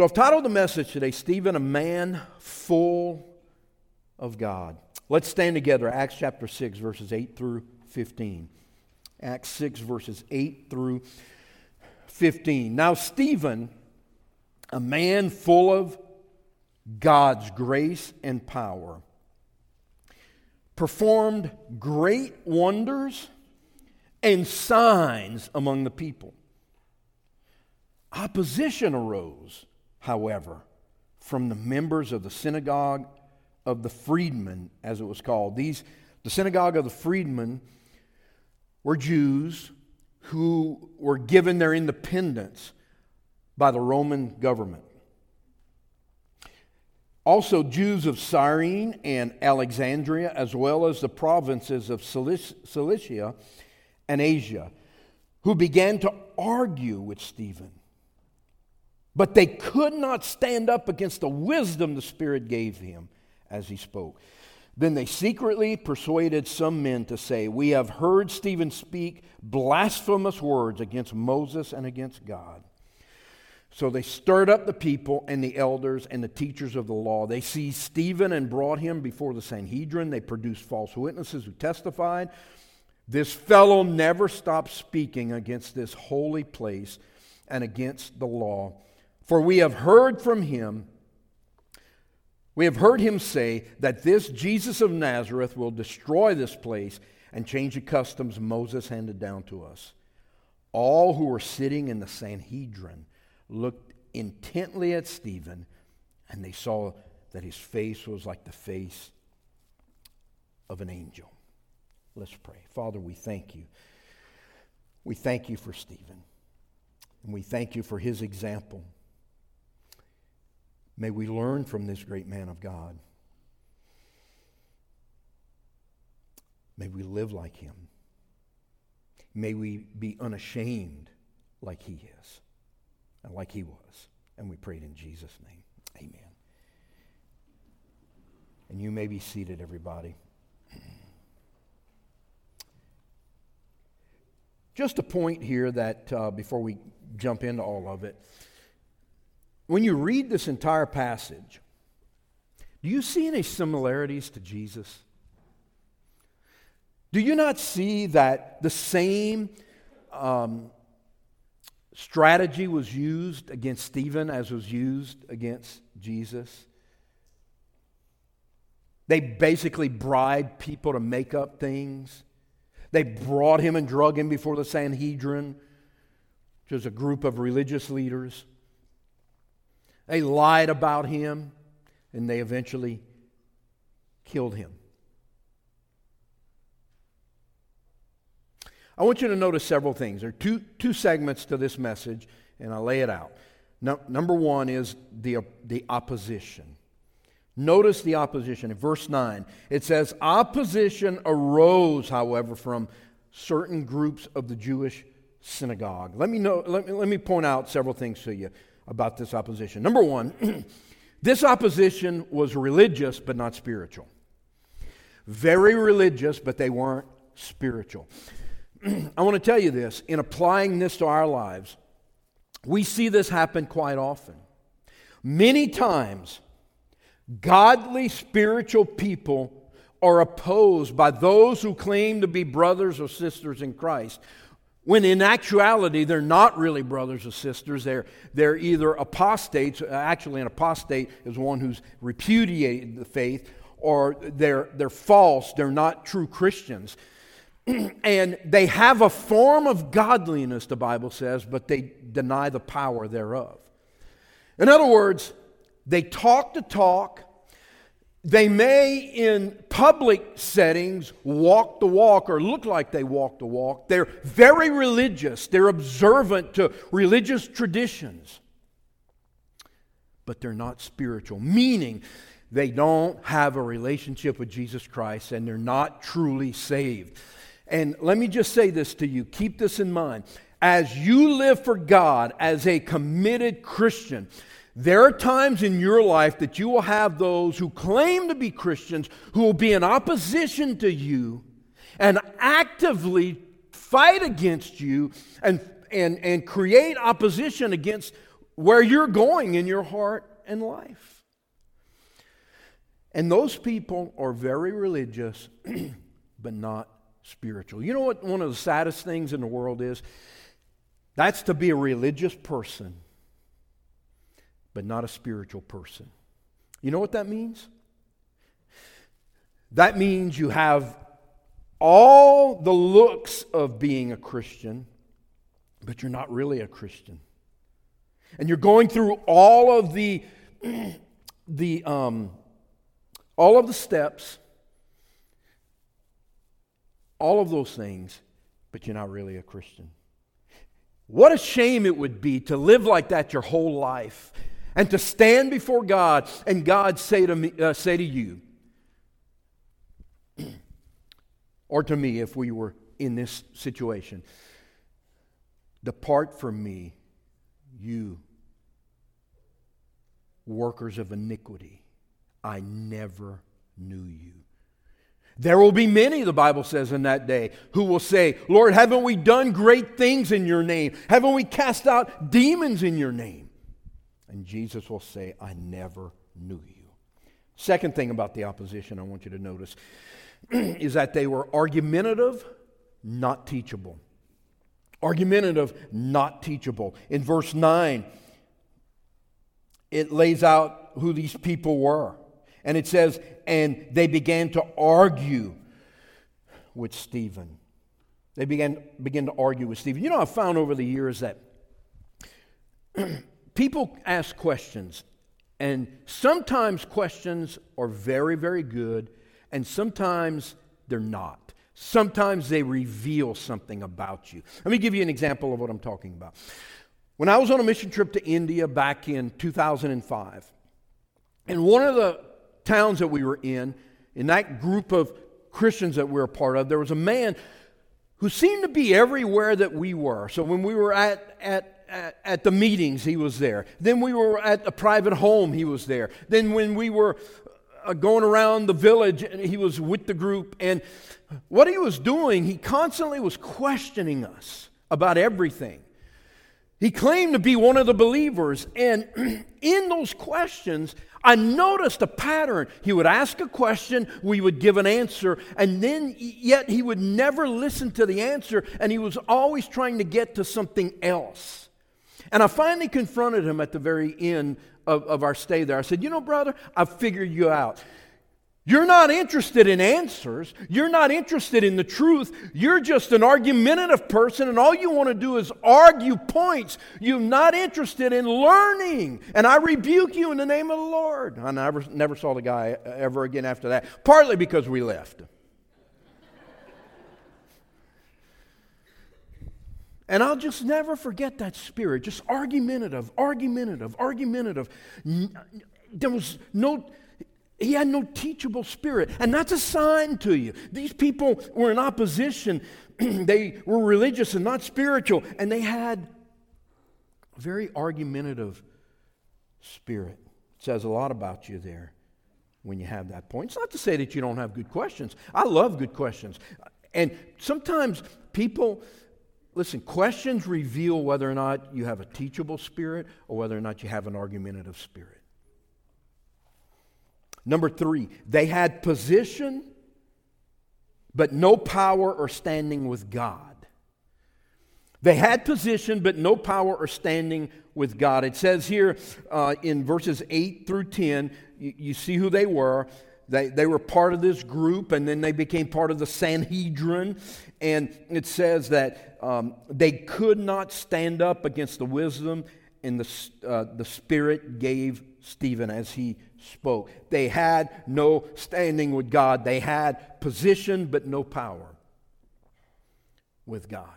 So I've titled the message today, Stephen, a man full of God. Let's stand together, Acts chapter 6, verses 8 through 15. Acts 6, verses 8 through 15. Now, Stephen, a man full of God's grace and power, performed great wonders and signs among the people. Opposition arose, however, from the members of the synagogue of the freedmen, as it was called. These, the synagogue of the freedmen were Jews who were given their independence by the Roman government. Also, Jews of Cyrene and Alexandria, as well as the provinces of Cilicia and Asia, who began to argue with Stephen. But they could not stand up against the wisdom the Spirit gave him as he spoke. Then they secretly persuaded some men to say, We have heard Stephen speak blasphemous words against Moses and against God. So they stirred up the people and the elders and the teachers of the law. They seized Stephen and brought him before the Sanhedrin. They produced false witnesses who testified. This fellow never stopped speaking against this holy place and against the law. For we have heard from him, we have heard him say that this Jesus of Nazareth will destroy this place and change the customs Moses handed down to us. All who were sitting in the Sanhedrin looked intently at Stephen, and they saw that his face was like the face of an angel. Let's pray. Father, we thank you. We thank you for Stephen, and we thank you for his example. May we learn from this great man of God. May we live like him. May we be unashamed like he is and like he was. And we prayed in Jesus' name. Amen. And you may be seated, everybody. Just a point here that uh, before we jump into all of it, when you read this entire passage, do you see any similarities to Jesus? Do you not see that the same um, strategy was used against Stephen as was used against Jesus. They basically bribed people to make up things. They brought him and drug him before the Sanhedrin, which was a group of religious leaders. They lied about him, and they eventually killed him. I want you to notice several things. There are two, two segments to this message, and I'll lay it out. No, number one is the, the opposition. Notice the opposition. In verse 9, it says, Opposition arose, however, from certain groups of the Jewish synagogue. Let me, know, let me, let me point out several things to you about this opposition. Number one, this opposition was religious but not spiritual. Very religious, but they weren't spiritual. I want to tell you this in applying this to our lives, we see this happen quite often. Many times, godly spiritual people are opposed by those who claim to be brothers or sisters in Christ, when in actuality, they're not really brothers or sisters. They're, they're either apostates, actually, an apostate is one who's repudiated the faith, or they're, they're false, they're not true Christians. and they have a form of godliness, the Bible says, but they deny the power thereof. In other words, they talk the talk. They may, in public settings, walk the walk or look like they walk the walk. They're very religious, they're observant to religious traditions, but they're not spiritual, meaning they don't have a relationship with Jesus Christ and they're not truly saved. And let me just say this to you keep this in mind. As you live for God as a committed Christian, there are times in your life that you will have those who claim to be Christians who will be in opposition to you and actively fight against you and, and, and create opposition against where you're going in your heart and life. And those people are very religious, but not spiritual. You know what one of the saddest things in the world is? That's to be a religious person, but not a spiritual person. You know what that means? That means you have all the looks of being a Christian, but you're not really a Christian. And you're going through all of the, the um, all of the steps, all of those things, but you're not really a Christian. What a shame it would be to live like that your whole life and to stand before God and God say to, me, uh, say to you, or to me if we were in this situation, Depart from me, you workers of iniquity. I never knew you. There will be many, the Bible says, in that day who will say, Lord, haven't we done great things in your name? Haven't we cast out demons in your name? And Jesus will say, I never knew you. Second thing about the opposition I want you to notice is that they were argumentative, not teachable. Argumentative, not teachable. In verse 9, it lays out who these people were. And it says, and they began to argue with Stephen. They began, began to argue with Stephen. You know, I've found over the years that people ask questions, and sometimes questions are very, very good, and sometimes they're not. Sometimes they reveal something about you. Let me give you an example of what I'm talking about. When I was on a mission trip to India back in 2005, in one of the towns that we were in, in that group of Christians that we were a part of, there was a man who seemed to be everywhere that we were. So when we were at, at at, at, the meetings, he was there. Then we were at a private home, he was there. Then when we were uh, going around the village, he was with the group. And what he was doing, he constantly was questioning us about everything. He claimed to be one of the believers. And in those questions, I noticed a pattern. He would ask a question, we would give an answer, and then yet he would never listen to the answer, and he was always trying to get to something else. And I finally confronted him at the very end of, of our stay there. I said, You know, brother, I've figured you out. You're not interested in answers. You're not interested in the truth. You're just an argumentative person, and all you want to do is argue points. You're not interested in learning. And I rebuke you in the name of the Lord. I never, never saw the guy ever again after that, partly because we left. And I'll just never forget that spirit, just argumentative, argumentative, argumentative. There was no he had no teachable spirit. And that's a sign to you. These people were in opposition. they were religious and not spiritual. And they had a very argumentative spirit. It says a lot about you there when you have that point. It's not to say that you don't have good questions. I love good questions. And sometimes people, listen, questions reveal whether or not you have a teachable spirit or whether or not you have an argumentative spirit. Number three, they had position, but no power or standing with God. They had position, but no power or standing with God. It says here uh, in verses 8 through 10, you, you see who they were. They, they were part of this group, and then they became part of the Sanhedrin. And it says that um, they could not stand up against the wisdom, and the, uh, the Spirit gave Stephen as he spoke. They had no standing with God, they had position but no power with God.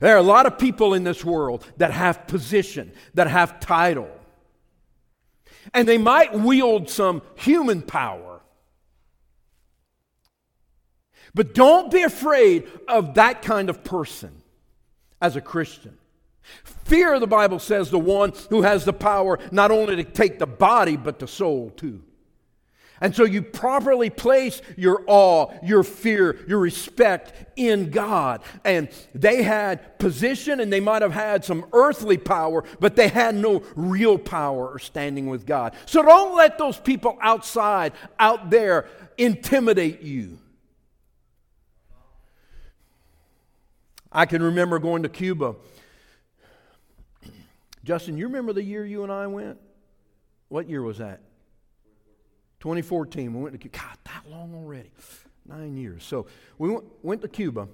There are a lot of people in this world that have position, that have title. And they might wield some human power. But don't be afraid of that kind of person as a Christian. Fear, the Bible says, the one who has the power not only to take the body, but the soul too. And so you properly place your awe, your fear, your respect in God. And they had position and they might have had some earthly power, but they had no real power or standing with God. So don't let those people outside, out there, intimidate you. I can remember going to Cuba. Justin, you remember the year you and I went? What year was that? 2014, we went to Cuba. God, that long already. Nine years. So we went, to Cuba.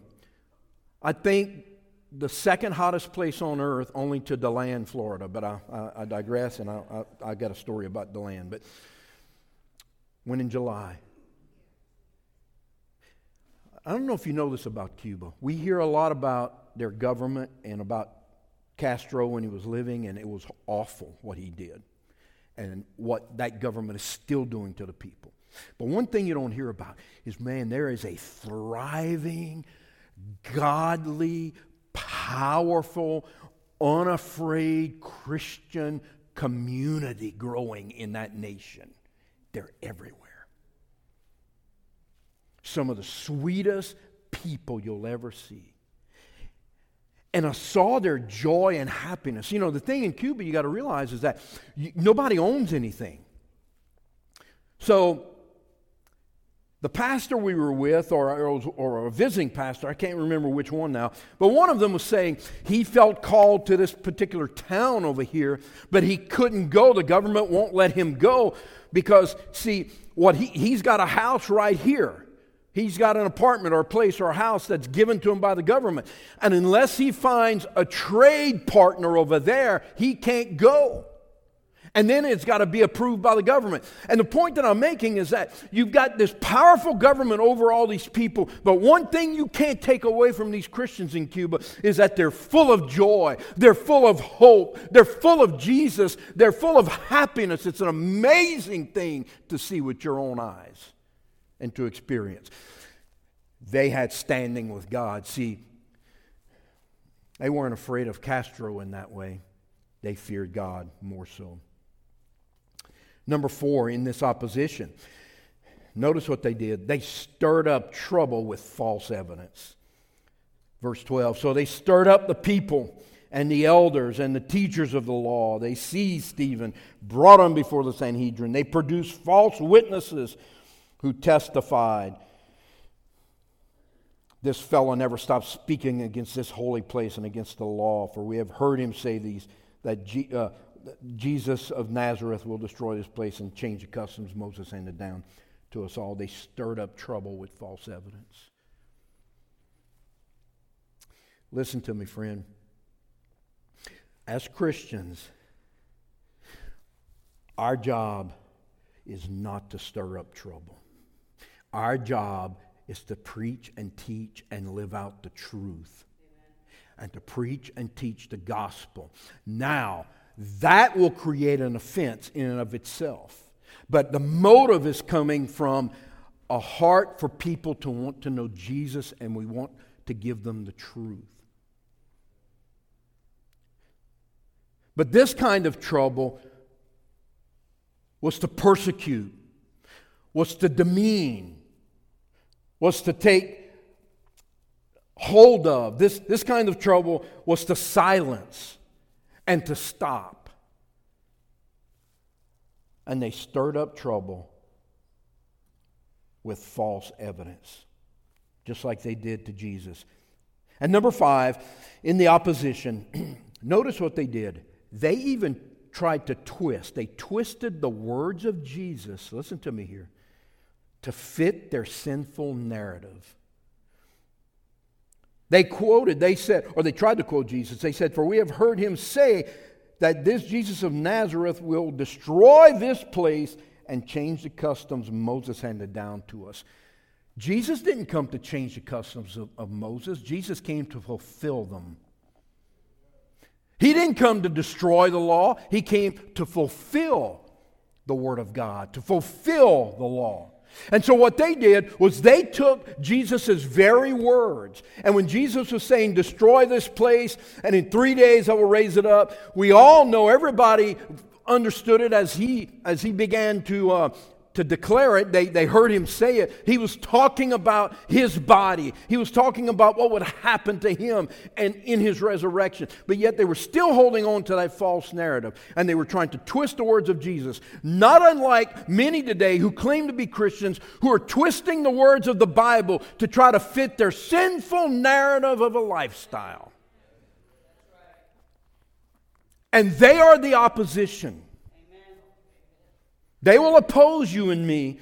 I think the second hottest place on earth, only to DeLand, Florida. But I, I, I digress, and I, I, I got a story about DeLand. But went in July. I don't know if you know this about Cuba. We hear a lot about their government and about Castro when he was living, and it was awful what he did and what that government is still doing to the people. But one thing you don't hear about is man, there is a thriving, godly, powerful, unafraid Christian community growing in that nation. They're everywhere. Some of the sweetest people you'll ever see. And I saw their joy and happiness. You know, the thing in Cuba you got to realize is that you, nobody owns anything. So, the pastor we were with, or, or a visiting pastor, I can't remember which one now, but one of them was saying he felt called to this particular town over here, but he couldn't go. The government won't let him go because, see, what he, he's got a house right here. He's got an apartment or a place or a house that's given to him by the government. And unless he finds a trade partner over there, he can't go. And then it's got to be approved by the government. And the point that I'm making is that you've got this powerful government over all these people, but one thing you can't take away from these Christians in Cuba is that they're full of joy, they're full of hope, they're full of Jesus, they're full of happiness. It's an amazing thing to see with your own eyes and to experience. They had standing with God. See, they weren't afraid of Castro in that way, they feared God more so. Number four, in this opposition, notice what they did. They stirred up trouble with false evidence. Verse 12. So they stirred up the people and the elders and the teachers of the law. They seized Stephen, brought him before the Sanhedrin. They produced false witnesses who testified. This fellow never stopped speaking against this holy place and against the law, for we have heard him say these that G, uh, Jesus of Nazareth will destroy this place and change the customs Moses handed down to us all. They stirred up trouble with false evidence. Listen to me, friend. As Christians, our job is not to stir up trouble. Our job is to preach and teach and live out the truth. And to preach and teach the gospel. Now, that will create an offense in and of itself. But the motive is coming from a heart for people to want to know Jesus, and we want to give them the truth. But this kind of trouble was to persecute, was to demean, was to take hold of. This, this kind of trouble was to silence and to stop. And they stirred up trouble with false evidence, just like they did to Jesus. And number five, in the opposition, notice what they did. They even tried to twist, they twisted the words of Jesus. Listen to me here to fit their sinful narrative. They quoted, they said, or they tried to quote Jesus. They said, For we have heard him say that this Jesus of Nazareth will destroy this place and change the customs Moses handed down to us. Jesus didn't come to change the customs of, of Moses, Jesus came to fulfill them. He didn't come to destroy the law, he came to fulfill the Word of God, to fulfill the law. And so what they did was they took Jesus' very words. And when Jesus was saying, destroy this place, and in three days I will raise it up, we all know, everybody understood it as he, as he began to, uh, to declare it, they, they heard him say it. He was talking about his body. He was talking about what would happen to him and in his resurrection. But yet they were still holding on to that false narrative. And they were trying to twist the words of Jesus. Not unlike many today who claim to be Christians who are twisting the words of the Bible to try to fit their sinful narrative of a lifestyle. And they are the opposition. They will oppose you and me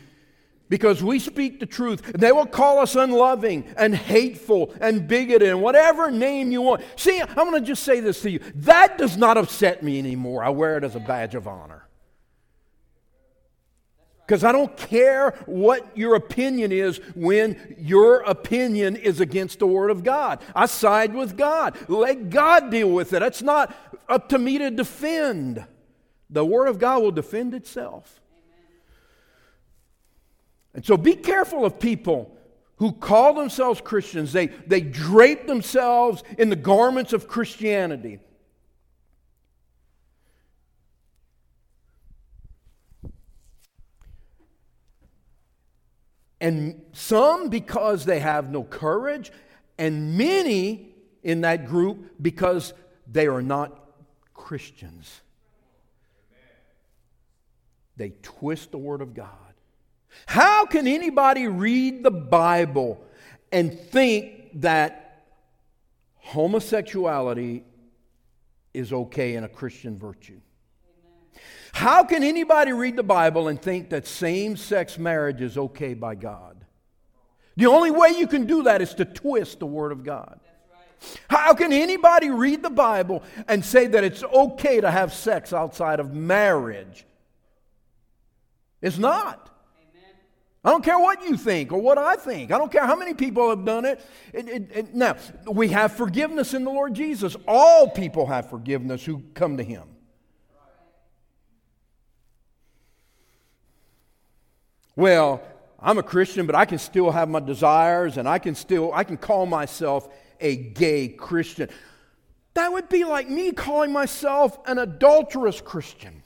because we speak the truth. They will call us unloving and hateful and bigoted and whatever name you want. See, I'm going to just say this to you. That does not upset me anymore. I wear it as a badge of honor. Because I don't care what your opinion is when your opinion is against the Word of God. I side with God. Let God deal with it. It's not up to me to defend. The Word of God will defend itself. And so be careful of people who call themselves Christians. They, they drape themselves in the garments of Christianity. And some because they have no courage, and many in that group because they are not Christians. They twist the Word of God. How can anybody read the Bible and think that homosexuality is okay in a Christian virtue? How can anybody read the Bible and think that same sex marriage is okay by God? The only way you can do that is to twist the Word of God. How can anybody read the Bible and say that it's okay to have sex outside of marriage? It's not. I don't care what you think or what I think. I don't care how many people have done it. It, it, it. Now, we have forgiveness in the Lord Jesus. All people have forgiveness who come to Him. Well, I'm a Christian, but I can still have my desires and I can still, I can call myself a gay Christian. That would be like me calling myself an adulterous Christian.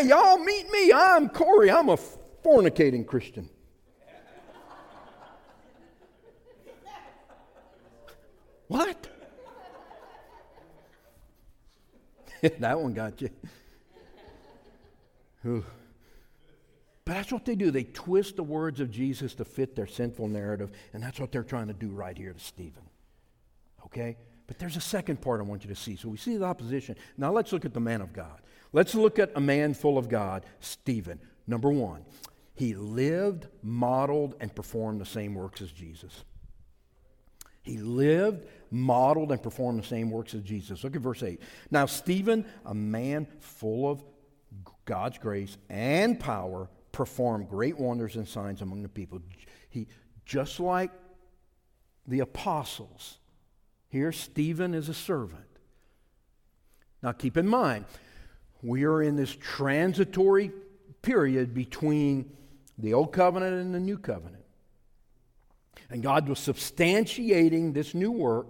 Hey, y'all, meet me. I'm Corey. I'm a fornicating Christian. what? that one got you. But that's what they do. They twist the words of Jesus to fit their sinful narrative, and that's what they're trying to do right here to Stephen. Okay? But there's a second part I want you to see. So we see the opposition. Now let's look at the man of God. Let's look at a man full of God, Stephen. Number one, he lived, modeled, and performed the same works as Jesus. He lived, modeled, and performed the same works as Jesus. Look at verse 8. Now, Stephen, a man full of God's grace and power, performed great wonders and signs among the people. He, just like the apostles, here Stephen is a servant. Now, keep in mind, we are in this transitory period between the old covenant and the new covenant. And God was substantiating this new work.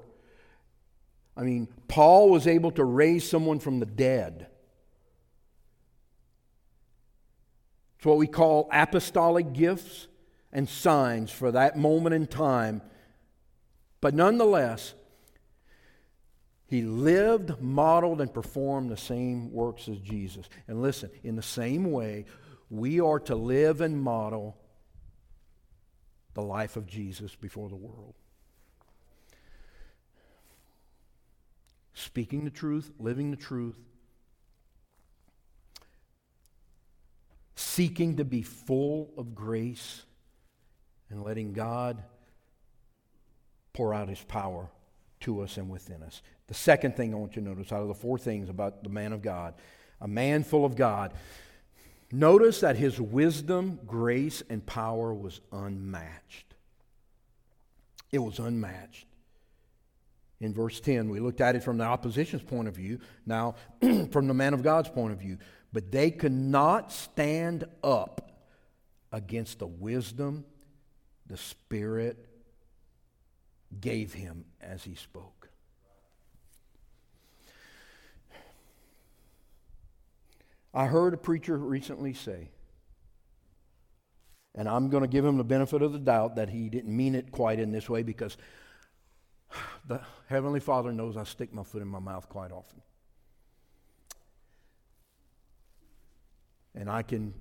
I mean, Paul was able to raise someone from the dead. It's what we call apostolic gifts and signs for that moment in time. But nonetheless, he lived, modeled, and performed the same works as Jesus. And listen, in the same way, we are to live and model the life of Jesus before the world. Speaking the truth, living the truth, seeking to be full of grace, and letting God pour out his power to us and within us. The second thing I want you to notice out of the four things about the man of God, a man full of God, notice that his wisdom, grace, and power was unmatched. It was unmatched. In verse 10, we looked at it from the opposition's point of view, now from the man of God's point of view. But they could not stand up against the wisdom the Spirit gave him as he spoke. I heard a preacher recently say, and I'm going to give him the benefit of the doubt that he didn't mean it quite in this way because the Heavenly Father knows I stick my foot in my mouth quite often. And I can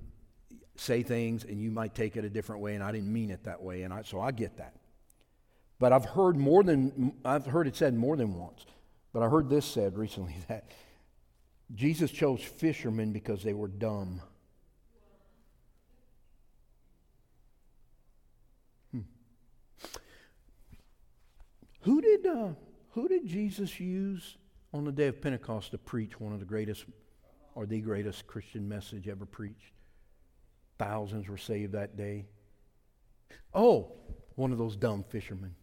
say things and you might take it a different way and I didn't mean it that way and I, so I get that. But I've heard more than I've heard it said more than once. But I heard this said recently that Jesus chose fishermen because they were dumb. Hmm. Who did uh, who did Jesus use on the day of Pentecost to preach one of the greatest or the greatest Christian message ever preached? Thousands were saved that day. Oh, one of those dumb fishermen.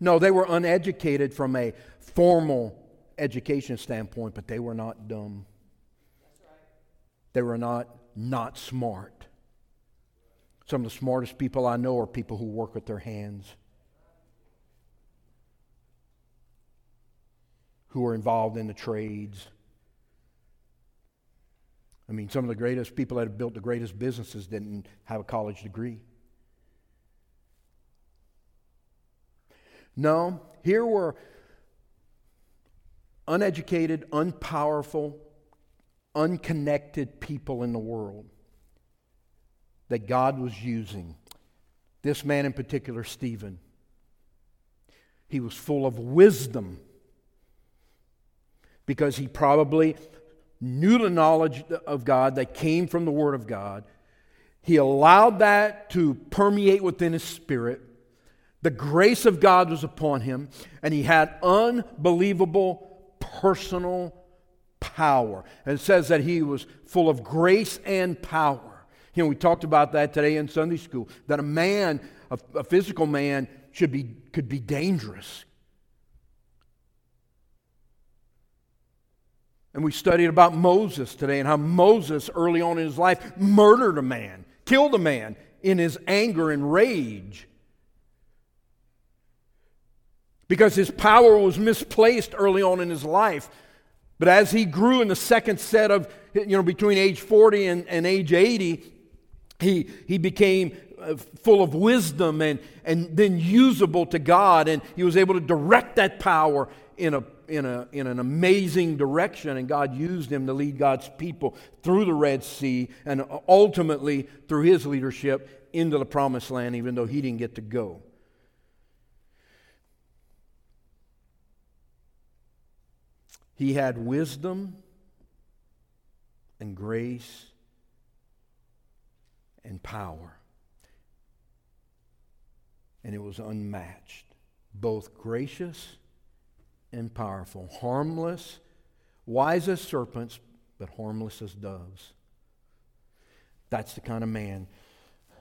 No, they were uneducated from a formal education standpoint, but they were not dumb. They were not not smart. Some of the smartest people I know are people who work with their hands, who are involved in the trades. I mean, some of the greatest people that have built the greatest businesses didn't have a college degree. No, here were uneducated, unpowerful, unconnected people in the world that God was using. This man in particular, Stephen, he was full of wisdom because he probably knew the knowledge of God that came from the Word of God. He allowed that to permeate within his spirit. The grace of God was upon him, and he had unbelievable personal power. And says that he was full of grace and power. You know, we talked about that today in Sunday school, that a man, a, a physical man, should be, could be dangerous. And we studied about Moses today and how Moses, early on in his life, murdered a man, killed a man in his anger and rage because his power was misplaced early on in his life. But as he grew in the second set of, you know, between age 40 and, and age 80, he, he became uh, full of wisdom and, and then usable to God. And he was able to direct that power in, a, in, a, in an amazing direction. And God used him to lead God's people through the Red Sea and ultimately through his leadership into the promised land, even though he didn't get to go. He had wisdom and grace and power. And it was unmatched, both gracious and powerful, harmless, wise as serpents, but harmless as doves. That's the kind of man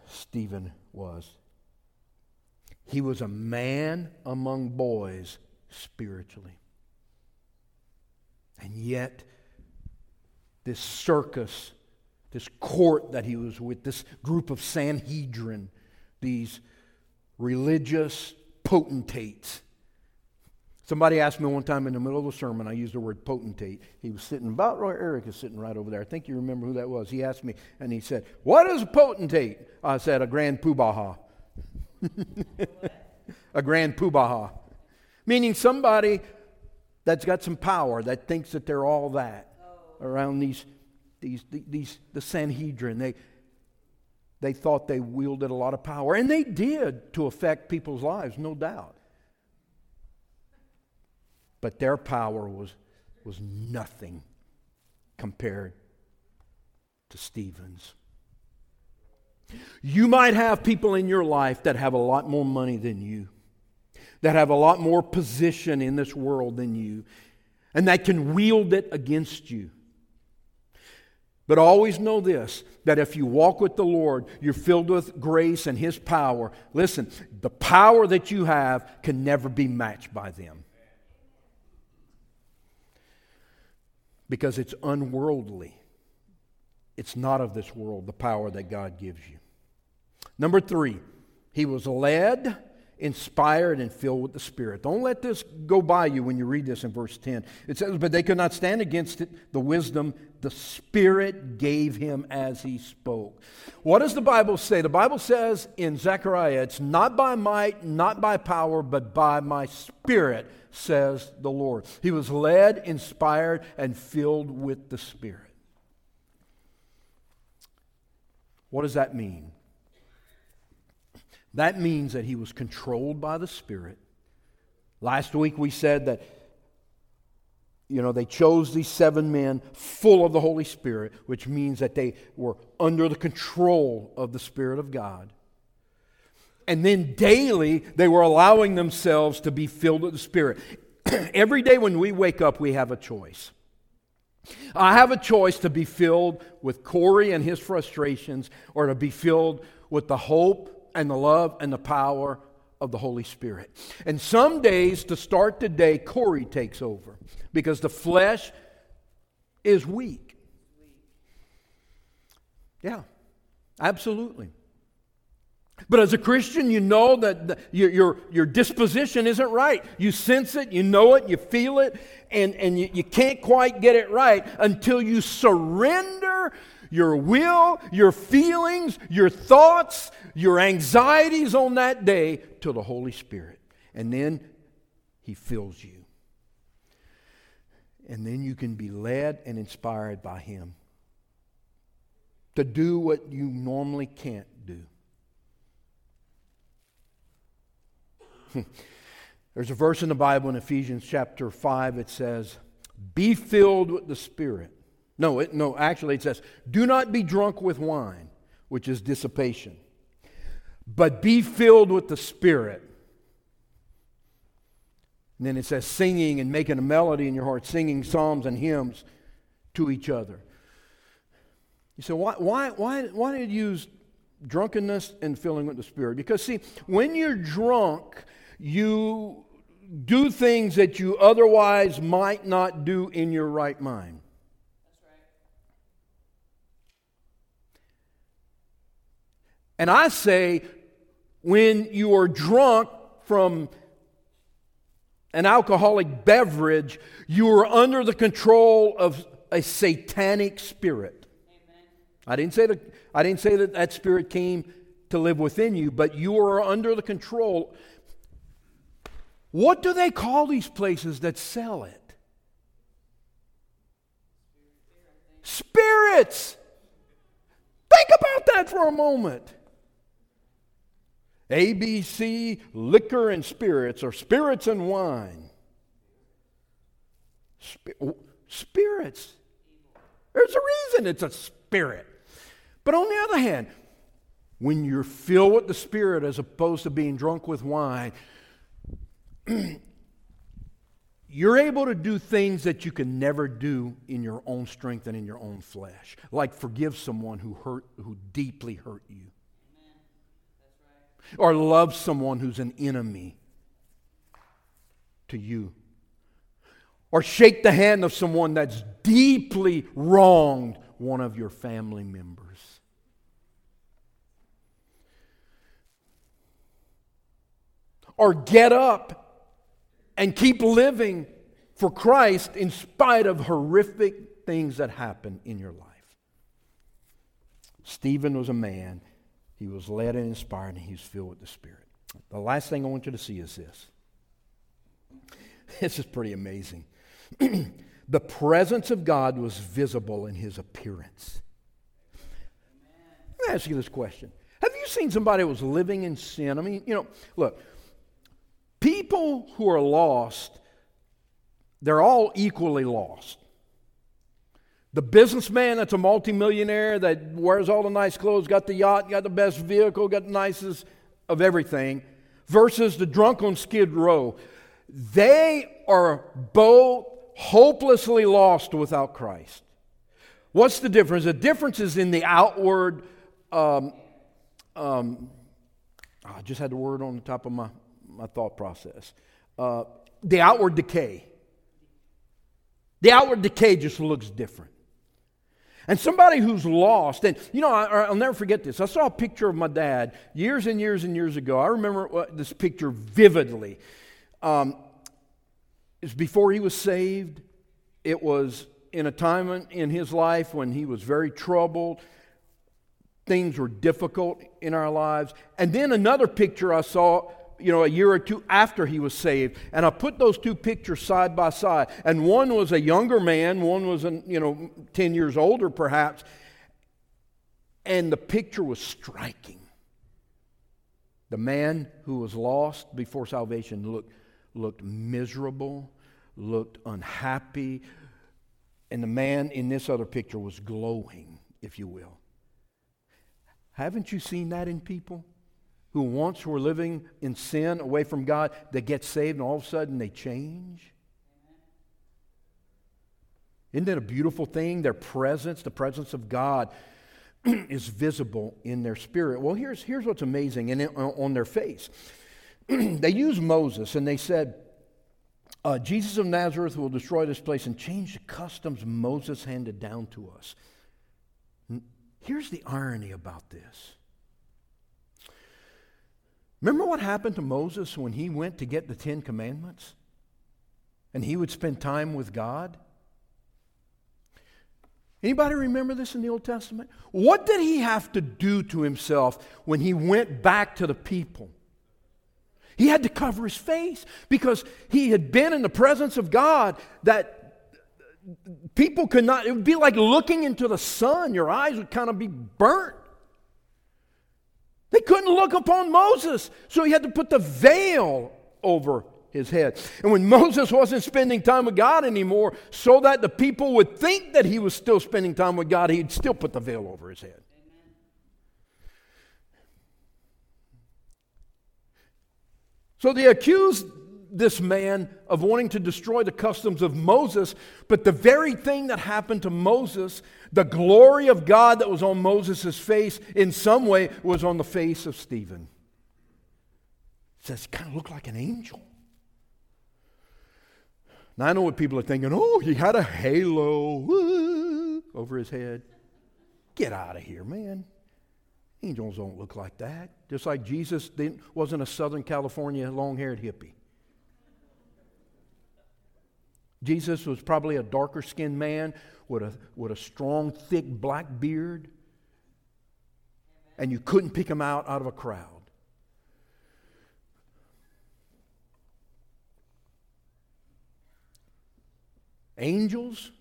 Stephen was. He was a man among boys spiritually. And yet, this circus, this court that he was with, this group of Sanhedrin, these religious potentates. Somebody asked me one time in the middle of a sermon, I used the word potentate. He was sitting about where Eric is sitting right over there. I think you remember who that was. He asked me, and he said, What is a potentate? I said, A grand poobah a grand poobah Meaning somebody that's got some power, that thinks that they're all that around these, these, these, the Sanhedrin. They, they thought they wielded a lot of power, and they did to affect people's lives, no doubt. But their power was, was nothing compared to Stephen's. You might have people in your life that have a lot more money than you that have a lot more position in this world than you and that can wield it against you. But always know this that if you walk with the Lord, you're filled with grace and His power. Listen, the power that you have can never be matched by them. Because it's unworldly. It's not of this world, the power that God gives you. Number three, He was led inspired and filled with the Spirit. Don't let this go by you when you read this in verse 10. It says, But they could not stand against it, the wisdom the Spirit gave him as he spoke. What does the Bible say? The Bible says in Zechariah, It's not by might, not by power, but by my Spirit, says the Lord. He was led, inspired, and filled with the Spirit. What does that mean? That means that he was controlled by the Spirit. Last week we said that, you know, they chose these seven men full of the Holy Spirit, which means that they were under the control of the Spirit of God. And then daily, they were allowing themselves to be filled with the Spirit. Every day when we wake up, we have a choice. I have a choice to be filled with Corey and his frustrations or to be filled with the hope and the love and the power of the Holy Spirit. And some days, to start the day, Corey takes over because the flesh is weak. Yeah, absolutely. But as a Christian, you know that the, your, your, your, disposition isn't right. You sense it, you know it, you feel it, and, and you, you can't quite get it right until you surrender your will, your feelings, your thoughts, your anxieties on that day to the Holy Spirit. And then He fills you. And then you can be led and inspired by Him to do what you normally can't do. There's a verse in the Bible in Ephesians chapter 5 it says, Be filled with the Spirit no, it, no, actually it says, do not be drunk with wine, which is dissipation, but be filled with the Spirit. And then it says, singing and making a melody in your heart, singing psalms and hymns to each other. You say, why, why, why, why did you use drunkenness and filling with the Spirit? Because, see, when you're drunk, you do things that you otherwise might not do in your right mind. And I say, when you are drunk from an alcoholic beverage, you are under the control of a satanic spirit. Amen. I didn't say that I didn't say that that spirit came to live within you, but you are under the control. What do they call these places that sell it? Spirits. Think about that for a moment. ABC, liquor and spirits, or spirits and wine. spirits. There's a reason it's a spirit. But on the other hand, when you're filled with the Spirit as opposed to being drunk with wine, you're able to do things that you can never do in your own strength and in your own flesh, like forgive someone who hurt, who deeply hurt you or love someone who's an enemy to you, or shake the hand of someone that's deeply wronged one of your family members. Or get up and keep living for Christ in spite of horrific things that happen in your life. Stephen was a man he was led and inspired, and he was filled with the Spirit. The last thing I want you to see is this. This is pretty amazing. the presence of God was visible in his appearance. Let me ask you this question. Have you seen somebody who was living in sin? I mean, you know, look, people who are lost, they're all equally lost. The businessman that's a multimillionaire that wears all the nice clothes, got the yacht, got the best vehicle, got the nicest of everything, versus the drunk on Skid Row. They are both hopelessly lost without Christ. What's the difference? The difference is in the outward. Um, um, I just had the word on the top of my, my thought process. Uh, the outward decay. The outward decay just looks different. And somebody who's lost, and you know, I, will never forget this. I saw a picture of my dad years and years and years ago. I remember this picture vividly. Um, it's before he was saved. It was in a time in his life when he was very troubled. Things were difficult in our lives. And then another picture I saw you know, a year or two after he was saved. And I put those two pictures side by side. And one was a younger man, one was, an, you know, 10 years older perhaps. And the picture was striking. The man who was lost before salvation looked, looked miserable, looked unhappy. And the man in this other picture was glowing, if you will. Haven't you seen that in people? Who once were living in sin away from God, they get saved and all of a sudden they change? Isn't that a beautiful thing? Their presence, the presence of God, is visible in their spirit. Well, here's, here's what's amazing and on their face. they used Moses and they said, uh, Jesus of Nazareth will destroy this place and change the customs Moses handed down to us. Here's the irony about this Remember what happened to Moses when he went to get the Ten Commandments? And he would spend time with God? Anybody remember this in the Old Testament? What did he have to do to himself when he went back to the people? He had to cover his face because he had been in the presence of God that people could not, it would be like looking into the sun. Your eyes would kind of be burnt. Couldn't look upon Moses, so he had to put the veil over his head. And when Moses wasn't spending time with God anymore, so that the people would think that he was still spending time with God, he'd still put the veil over his head. So the accused this man of wanting to destroy the customs of Moses, but the very thing that happened to Moses, the glory of God that was on Moses' face, in some way was on the face of Stephen. It says he kind of looked like an angel. Now I know what people are thinking, oh, he had a halo over his head. Get out of here, man. Angels don't look like that. Just like Jesus wasn't a Southern California long haired hippie. Jesus was probably a darker skinned man with a, with a strong, thick black beard, and you couldn't pick him out out of a crowd. Angels?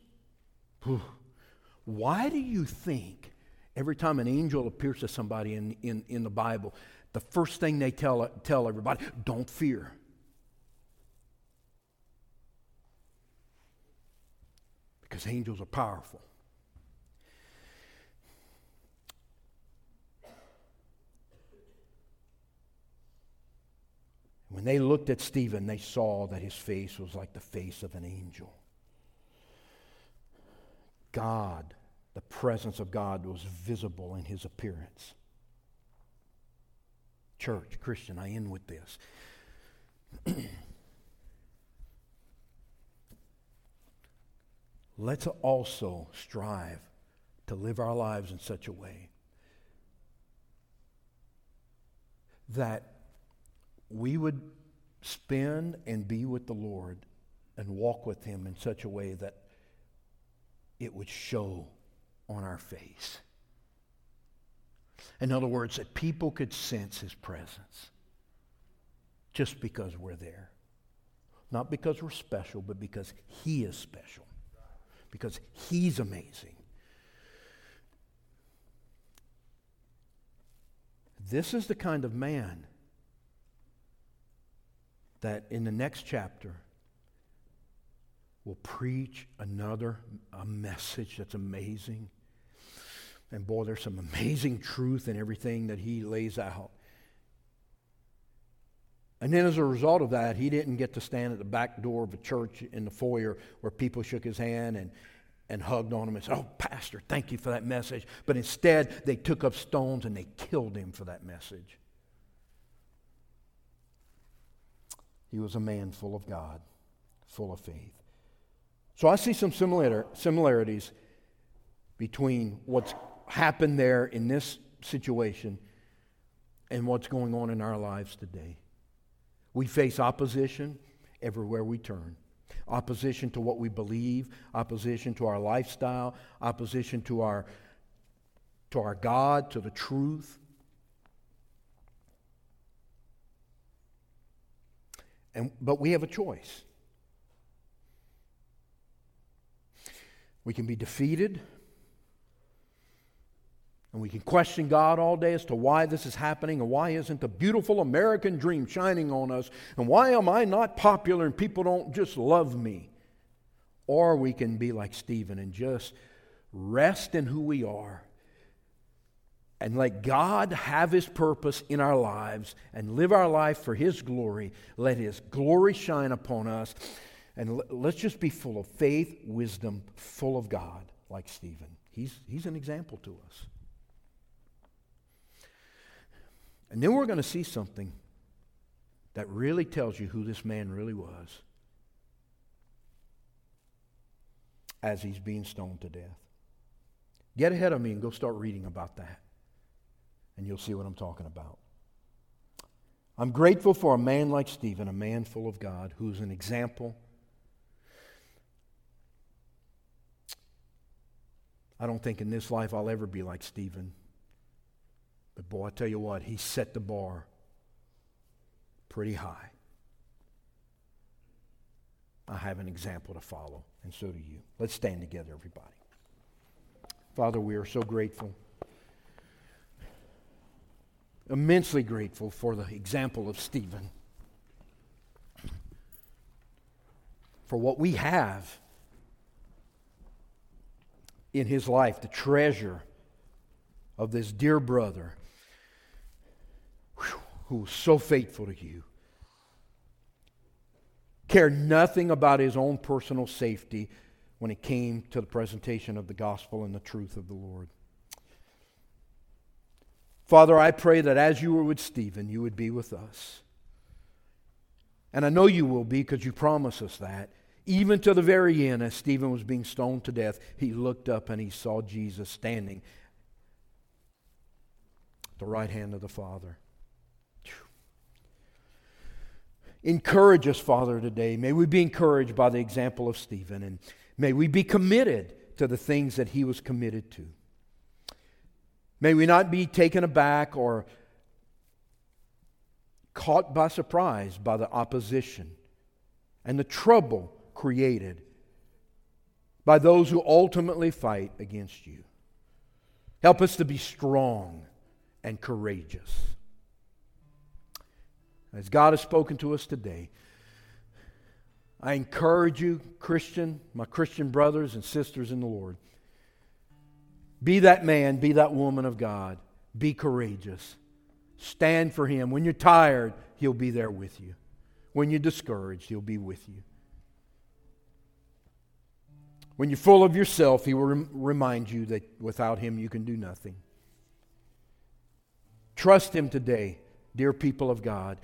Why do you think every time an angel appears to somebody in, in, in the Bible, the first thing they tell, tell everybody, don't fear? Because angels are powerful. When they looked at Stephen, they saw that his face was like the face of an angel. God, the presence of God was visible in his appearance. Church, Christian, I end with this. let's also strive to live our lives in such a way that we would spend and be with the Lord and walk with Him in such a way that it would show on our face. In other words, that people could sense His presence just because we're there. Not because we're special, but because He is special because he's amazing. This is the kind of man that in the next chapter will preach another a message that's amazing. And boy, there's some amazing truth in everything that he lays out. And then as a result of that, he didn't get to stand at the back door of a church in the foyer where people shook his hand and, and hugged on him and said, Oh, Pastor, thank you for that message. But instead, they took up stones and they killed him for that message. He was a man full of God, full of faith. So I see some similar, similarities between what's happened there in this situation and what's going on in our lives today. We face opposition everywhere we turn opposition to what we believe, opposition to our lifestyle, opposition to our, to our God, to the truth. And, but we have a choice. We can be defeated and we can question God all day as to why this is happening and why isn't the beautiful American dream shining on us and why am I not popular and people don't just love me. Or we can be like Stephen and just rest in who we are and let God have His purpose in our lives and live our life for His glory. Let His glory shine upon us. And let's just be full of faith, wisdom, full of God, like Stephen. He's, he's an example to us. And then we're going to see something that really tells you who this man really was as he's being stoned to death. Get ahead of me and go start reading about that, and you'll see what I'm talking about. I'm grateful for a man like Stephen, a man full of God, who's an example. I don't think in this life I'll ever be like Stephen. But boy, I tell you what, he set the bar pretty high. I have an example to follow, and so do you. Let's stand together, everybody. Father, we are so grateful, immensely grateful for the example of Stephen, for what we have in his life, the treasure of this dear brother who was so faithful to you, cared nothing about his own personal safety when it came to the presentation of the gospel and the truth of the Lord. Father, I pray that as you were with Stephen, you would be with us. And I know you will be because you promised us that. Even to the very end, as Stephen was being stoned to death, he looked up and he saw Jesus standing at the right hand of the Father. Encourage us, Father, today. May we be encouraged by the example of Stephen, and may we be committed to the things that he was committed to. May we not be taken aback or caught by surprise by the opposition and the trouble created by those who ultimately fight against you. Help us to be strong and courageous. As God has spoken to us today, I encourage you, Christian, my Christian brothers and sisters in the Lord, be that man, be that woman of God. Be courageous. Stand for Him. When you're tired, He'll be there with you. When you're discouraged, He'll be with you. When you're full of yourself, He will rem- remind you that without Him you can do nothing. Trust Him today, dear people of God.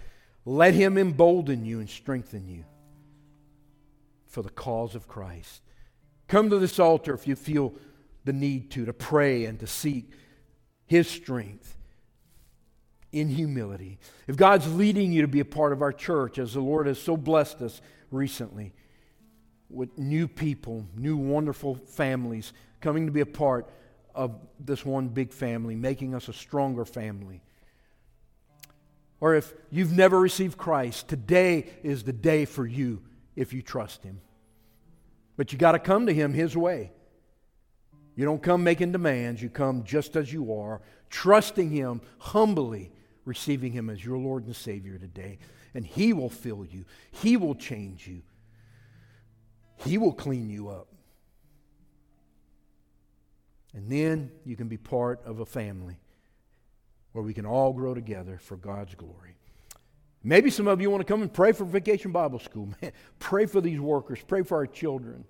Let him embolden you and strengthen you for the cause of Christ. Come to this altar if you feel the need to, to pray and to seek his strength in humility. If God's leading you to be a part of our church, as the Lord has so blessed us recently with new people, new wonderful families coming to be a part of this one big family, making us a stronger family or if you've never received Christ, today is the day for you if you trust Him. But you got to come to Him His way. You don't come making demands, you come just as you are, trusting Him, humbly receiving Him as your Lord and Savior today. And He will fill you, He will change you, He will clean you up. And then you can be part of a family where we can all grow together for God's glory. Maybe some of you want to come and pray for Vacation Bible School. Pray for these workers. Pray for our children.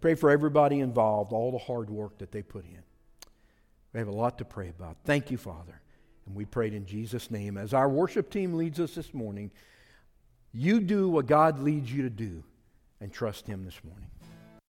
Pray for everybody involved, all the hard work that they put in. We have a lot to pray about. Thank you, Father. And we prayed in Jesus' name. As our worship team leads us this morning, you do what God leads you to do and trust Him this morning.